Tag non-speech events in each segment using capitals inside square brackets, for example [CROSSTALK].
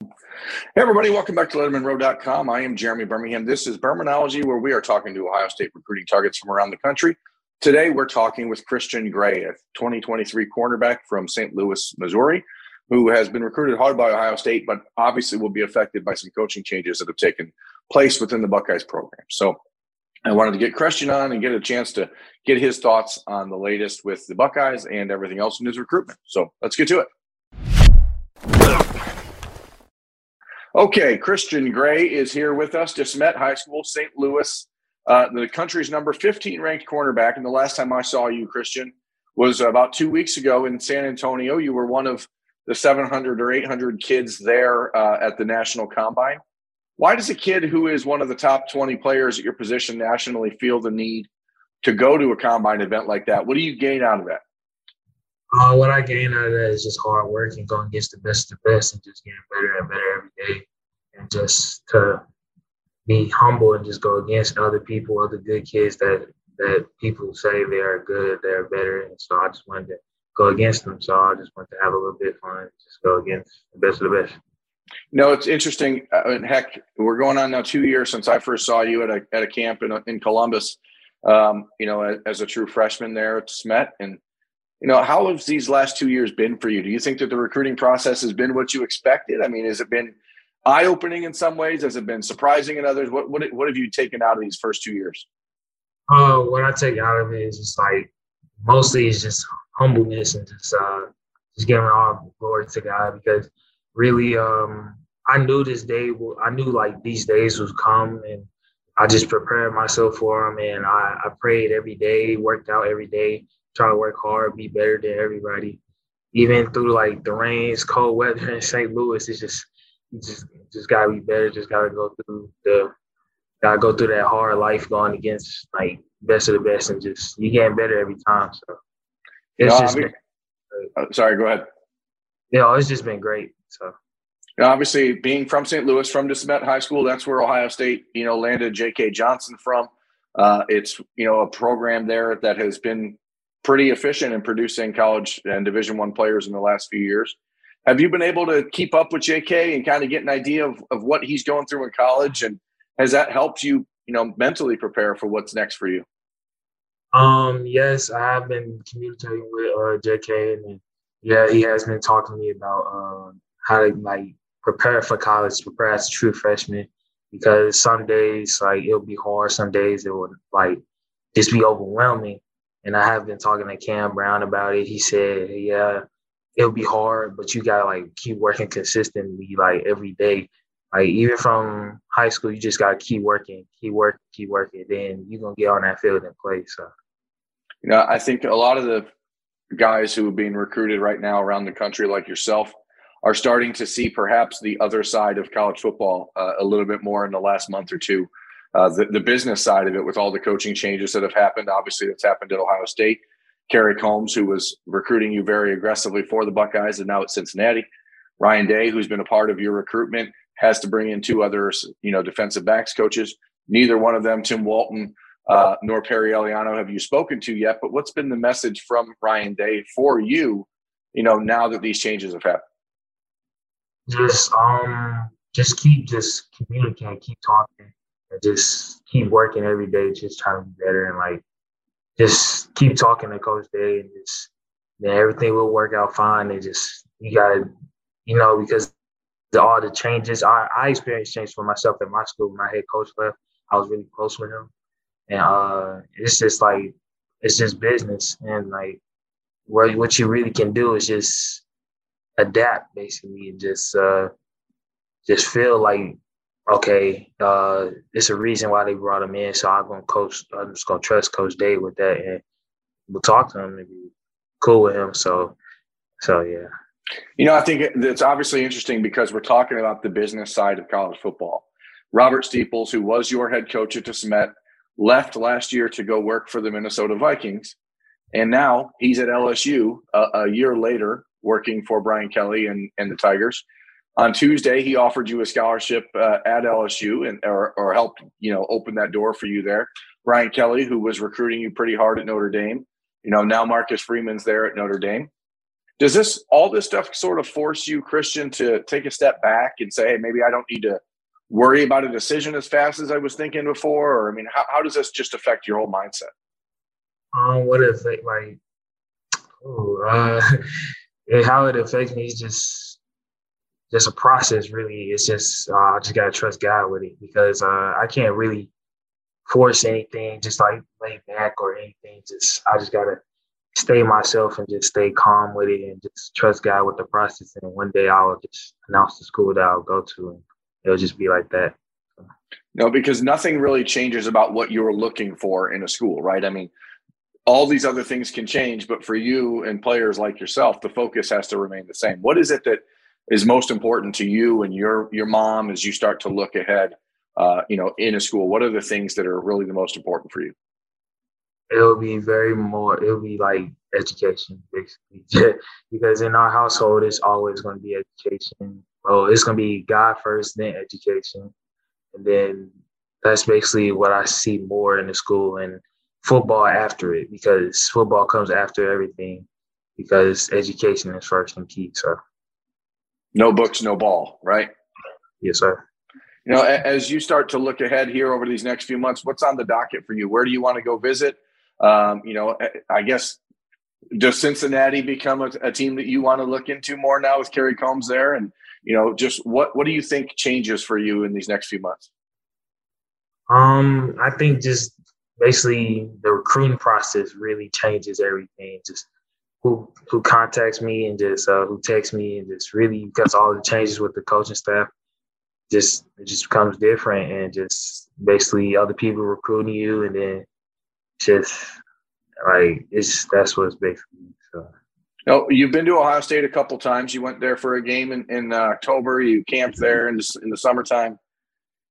Hey, everybody, welcome back to LettermenRow.com. I am Jeremy Birmingham. This is Birminology, where we are talking to Ohio State recruiting targets from around the country. Today, we're talking with Christian Gray, a 2023 cornerback from St. Louis, Missouri, who has been recruited hard by Ohio State, but obviously will be affected by some coaching changes that have taken place within the Buckeyes program. So I wanted to get Christian on and get a chance to get his thoughts on the latest with the Buckeyes and everything else in his recruitment. So let's get to it. Okay, Christian Gray is here with us. De Smet High School, St. Louis, uh, the country's number 15 ranked cornerback. And the last time I saw you, Christian, was about two weeks ago in San Antonio. You were one of the 700 or 800 kids there uh, at the National Combine. Why does a kid who is one of the top 20 players at your position nationally feel the need to go to a combine event like that? What do you gain out of that? Uh, what I gain out of that is just hard work and going against the best of the best and just getting better and better every day. And just to be humble and just go against other people, other good kids that that people say they are good, they're better. And so I just wanted to go against them. So I just wanted to have a little bit of fun, just go against the best of the best. Know, it's interesting. Uh, heck, we're going on now two years since I first saw you at a at a camp in in Columbus. Um, you know, as, as, a true freshman there at Smet, and you know, how have these last two years been for you? Do you think that the recruiting process has been what you expected? I mean, has it been eye opening in some ways? Has it been surprising in others? What what what have you taken out of these first two years? Uh, what I take out of it is just like mostly it's just humbleness and just uh just giving all glory to God because really um I knew this day will I knew like these days would come and I just prepared myself for them and I, I prayed every day, worked out every day, try to work hard, be better than everybody. Even through like the rains, cold weather in [LAUGHS] St. Louis, it's just you just just gotta be better. Just gotta go through the gotta go through that hard life going against like best of the best and just you getting better every time. So it's no, just I mean, uh, sorry, go ahead. Yeah, it's just been great. So obviously being from St. Louis, from De Smet High School, that's where Ohio State, you know, landed J.K. Johnson from. Uh, it's you know a program there that has been pretty efficient in producing college and Division One players in the last few years. Have you been able to keep up with J.K. and kind of get an idea of, of what he's going through in college, and has that helped you, you know, mentally prepare for what's next for you? Um, yes, I have been communicating with uh, J.K. and yeah, he has been talking to me about uh, how to like prepare for college, prepare as a true freshman. Because some days like it'll be hard, some days it would like just be overwhelming. And I have been talking to Cam Brown about it. He said, "Yeah, it'll be hard, but you gotta like keep working consistently, like every day. Like even from high school, you just gotta keep working, keep working, keep working. Then you're gonna get on that field and play. So, you know, I think a lot of the guys who are being recruited right now around the country, like yourself, are starting to see perhaps the other side of college football uh, a little bit more in the last month or two. Uh, the, the business side of it, with all the coaching changes that have happened, obviously that's happened at Ohio State. Kerry Coombs, who was recruiting you very aggressively for the Buckeyes, and now at Cincinnati. Ryan Day, who's been a part of your recruitment, has to bring in two other, you know, defensive backs coaches. Neither one of them, Tim Walton uh, nor Perry Eliano, have you spoken to yet. But what's been the message from Ryan Day for you, you know, now that these changes have happened? Just um, just keep just communicating, keep talking, and just keep working every day, just trying to be better and like just keep talking to Coach Day and just everything will work out fine. And just you gotta, you know, because the, all the changes I, I experienced change for myself at my school. When my head coach left. I was really close with him, and uh, it's just like it's just business and like what what you really can do is just adapt basically and just uh just feel like okay, uh, it's a reason why they brought him in. So I'm gonna coach. I'm just gonna trust Coach Day with that, and we'll talk to him and be cool with him. So, so yeah. You know, I think it's obviously interesting because we're talking about the business side of college football. Robert Steeples, who was your head coach at DeSmet, left last year to go work for the Minnesota Vikings. And now he's at LSU a, a year later, working for Brian Kelly and, and the Tigers. On Tuesday, he offered you a scholarship uh, at LSU and or, or helped you know open that door for you there. Brian Kelly, who was recruiting you pretty hard at Notre Dame, you know now Marcus Freeman's there at Notre Dame. Does this all this stuff sort of force you, Christian, to take a step back and say, hey, maybe I don't need to worry about a decision as fast as I was thinking before? Or I mean, how, how does this just affect your whole mindset? Um, what if it like, oh, uh, [LAUGHS] how it affects me is just just a process. Really, it's just uh, I just gotta trust God with it because uh, I can't really force anything, just like lay back or anything. Just I just gotta stay myself and just stay calm with it and just trust God with the process. And one day I'll just announce the school that I'll go to, and it'll just be like that. No, because nothing really changes about what you're looking for in a school, right? I mean, all these other things can change, but for you and players like yourself, the focus has to remain the same. What is it that is most important to you and your your mom as you start to look ahead? Uh, you know, in a school, what are the things that are really the most important for you? It'll be very more. It'll be like education, basically, [LAUGHS] because in our household, it's always going to be education. Well, it's going to be God first, then education, and then that's basically what I see more in the school and football after it because football comes after everything because education is first and key. So, no books, no ball, right? Yes, sir. You know, as you start to look ahead here over these next few months, what's on the docket for you? Where do you want to go visit? Um, you know, I guess does Cincinnati become a, a, team that you want to look into more now with Kerry Coombs there? And you know, just what what do you think changes for you in these next few months? Um, I think just basically the recruiting process really changes everything. Just who who contacts me and just uh, who texts me and just really because all the changes with the coaching staff, just it just becomes different and just basically other people recruiting you and then just like it's that's what's basically so. No, you've been to Ohio State a couple times. You went there for a game in, in uh, October. You camped there in the, in the summertime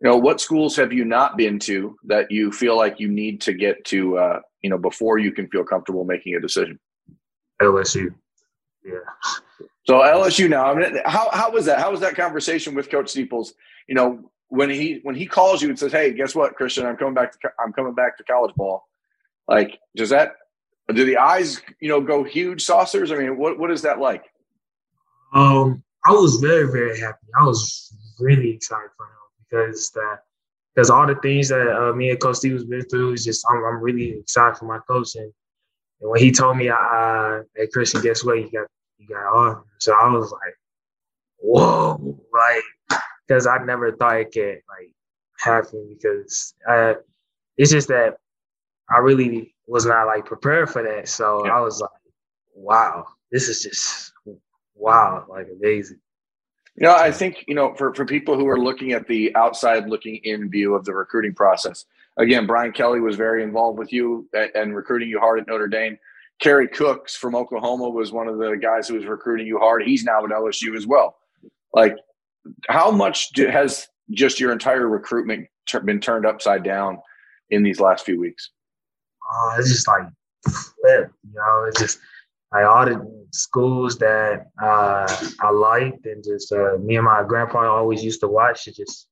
you know what schools have you not been to that you feel like you need to get to uh, you know before you can feel comfortable making a decision lsu yeah. So lsu now i mean how, how was that? How was that conversation with coach steeples you know when he when he calls you and says hey guess what christian? I'm coming back to i'm coming back to college ball. Like does that do the eyes you know go huge saucers? I mean what what is that like? Um i was very very happy. I was really excited for him because that because all the things that uh, me and Coach Steve has been through is just I'm, I'm really excited for my coach and, and when he told me, uh, "Hey Christian, guess what? You got you got on." So I was like, "Whoa!" [LAUGHS] Like because I never thought it could like happen because uh, it's just that I really was not like prepared for that. So yeah. I was like, "Wow, this is just wow, like amazing." You know, I think, you know, for, for people who are looking at the outside looking in view of the recruiting process, again, Brian Kelly was very involved with you and, recruiting you hard at Notre Dame. Kerry Cooks from Oklahoma was one of the guys who was recruiting you hard. He's now at LSU as well. Like, how much do, has just your entire recruitment t- been turned upside down in these last few weeks? Uh, it's just like flip, you know. It's just like all the schools that uh, I liked and just uh, me and my grandpa always used to watch it just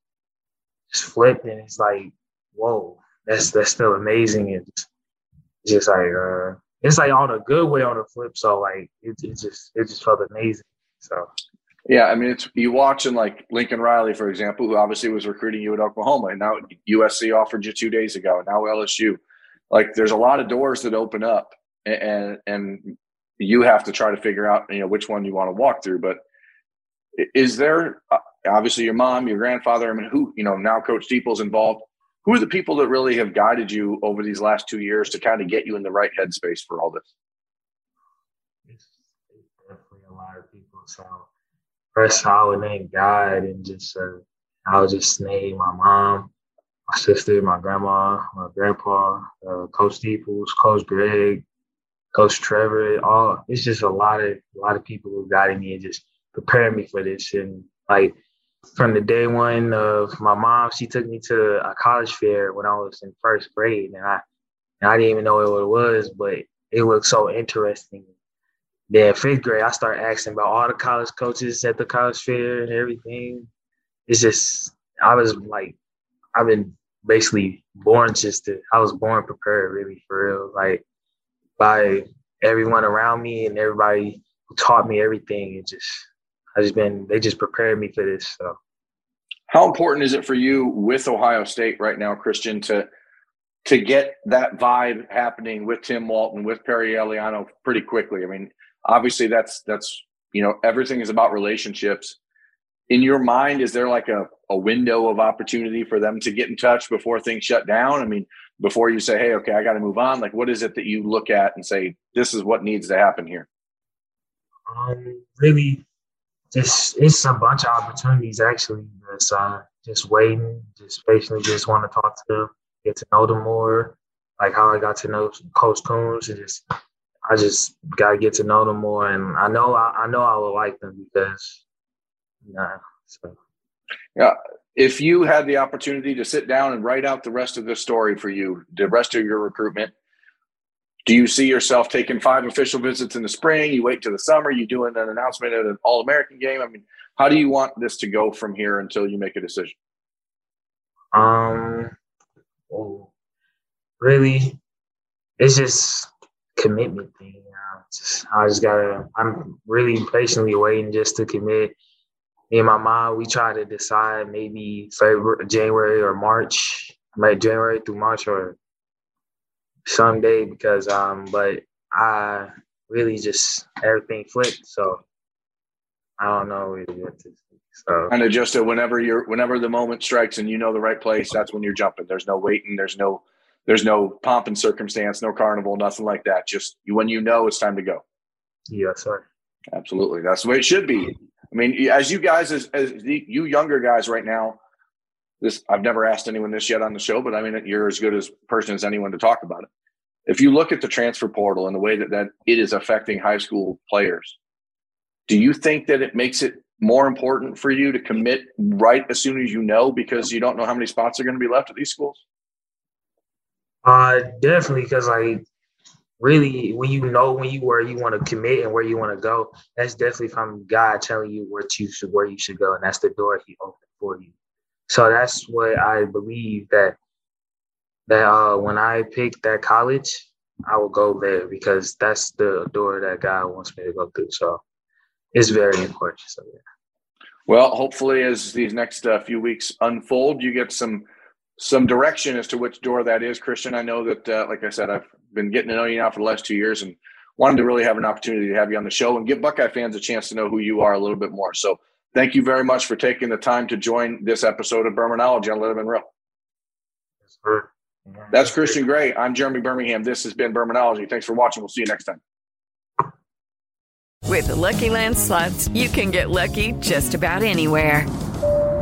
just flipped and it's like whoa that's that's still amazing. And just, just like uh, it's like on a good way on the flip. So like it, it just it just felt amazing. So. Yeah I mean it's you watching like Lincoln Riley for example who obviously was recruiting you at Oklahoma and now USC offered you two days ago and now LSU like there's a lot of doors that open up and and you have to try to figure out you know which one you want to walk through. But is there uh, obviously your mom your grandfather i mean who you know now coach steeples involved who are the people that really have guided you over these last two years to kind of get you in the right headspace for all this it's, definitely a lot of people so first i would name god and just uh, i would just name my mom my sister my grandma my grandpa uh, coach steeples coach greg Coach Trevor, all it's just a lot of a lot of people who guided me and just prepared me for this. And like from the day one of my mom, she took me to a college fair when I was in first grade, and I and I didn't even know what it was, but it looked so interesting. Then fifth grade, I started asking about all the college coaches at the college fair and everything. It's just I was like, I've been basically born just to. I was born prepared, really for real. Like by everyone around me and everybody who taught me everything. It just I just been they just prepared me for this. So how important is it for you with Ohio State right now, Christian, to to get that vibe happening with Tim Walton, with Perry Eliano pretty quickly? I mean, obviously that's that's you know, everything is about relationships. In your mind, is there like a, a window of opportunity for them to get in touch before things shut down? I mean, before you say, hey, okay, I got to move on? Like, what is it that you look at and say, this is what needs to happen here? Um, really, just it's a bunch of opportunities actually. That's uh, just waiting, just basically just want to talk to them, get to know them more, like how I got to know Coach Coombs and just I just got to get to know them more, and I know I, I know I will like them because. So. Yeah, if you had the opportunity to sit down and write out the rest of the story for you, the rest of your recruitment, do you see yourself taking five official visits in the spring? You wait till the summer, you doing an announcement at an All American game? I mean, how do you want this to go from here until you make a decision? Um, really, it's just commitment thing. I just gotta. I'm really patiently waiting just to commit me and my mom, we try to decide maybe February, January or March, like January through March or someday because um, but I really just everything flipped, so I don't know really what to. So kind of just a whenever you're whenever the moment strikes and you know the right place, that's when you're jumping. There's no waiting. There's no there's no pomp and circumstance, no carnival, nothing like that. Just when you know it's time to go. Yes, sir. Absolutely, that's the way it should be. I mean, as you guys, as, as the, you younger guys right now, this I've never asked anyone this yet on the show, but I mean, you're as good as person as anyone to talk about it. If you look at the transfer portal and the way that, that it is affecting high school players, do you think that it makes it more important for you to commit right as soon as you know because you don't know how many spots are going to be left at these schools? Uh, definitely, because like really when you know when you where you want to commit and where you want to go, that's definitely from God telling you where you should where you should go, and that's the door He opened for you. So that's what I believe that that uh, when I pick that college, I will go there because that's the door that God wants me to go through. So it's very important. So yeah. Well, hopefully, as these next uh, few weeks unfold, you get some some direction as to which door that is, Christian. I know that, uh, like I said, I've been getting to know you now for the last two years and wanted to really have an opportunity to have you on the show and give Buckeye fans a chance to know who you are a little bit more. So thank you very much for taking the time to join this episode of Birminology on Lettermen Row. That's Christian Gray. I'm Jeremy Birmingham. This has been Birminology. Thanks for watching. We'll see you next time. With the Lucky Land slots, you can get lucky just about anywhere.